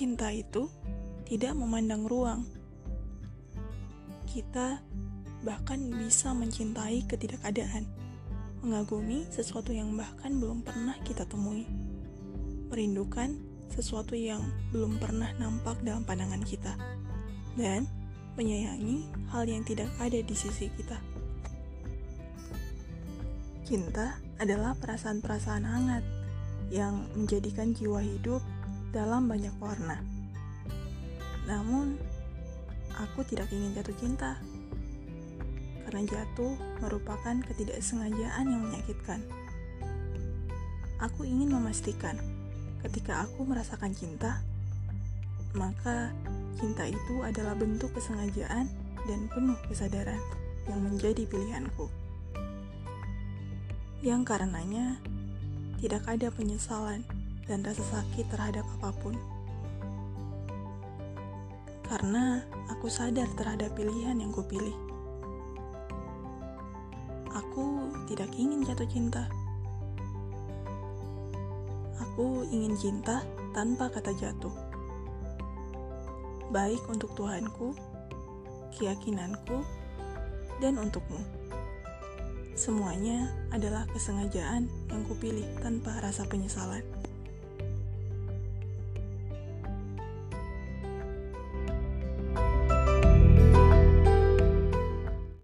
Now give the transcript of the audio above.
cinta itu tidak memandang ruang. Kita bahkan bisa mencintai ketidakadaan, mengagumi sesuatu yang bahkan belum pernah kita temui, merindukan sesuatu yang belum pernah nampak dalam pandangan kita, dan menyayangi hal yang tidak ada di sisi kita. Cinta adalah perasaan-perasaan hangat yang menjadikan jiwa hidup dalam banyak warna. Namun, aku tidak ingin jatuh cinta karena jatuh merupakan ketidaksengajaan yang menyakitkan. Aku ingin memastikan ketika aku merasakan cinta, maka cinta itu adalah bentuk kesengajaan dan penuh kesadaran yang menjadi pilihanku. Yang karenanya, tidak ada penyesalan dan rasa sakit terhadap apa pun. Karena aku sadar terhadap pilihan yang kupilih. Aku tidak ingin jatuh cinta. Aku ingin cinta tanpa kata jatuh. Baik untuk Tuhanku, keyakinanku, dan untukmu. Semuanya adalah kesengajaan yang kupilih tanpa rasa penyesalan.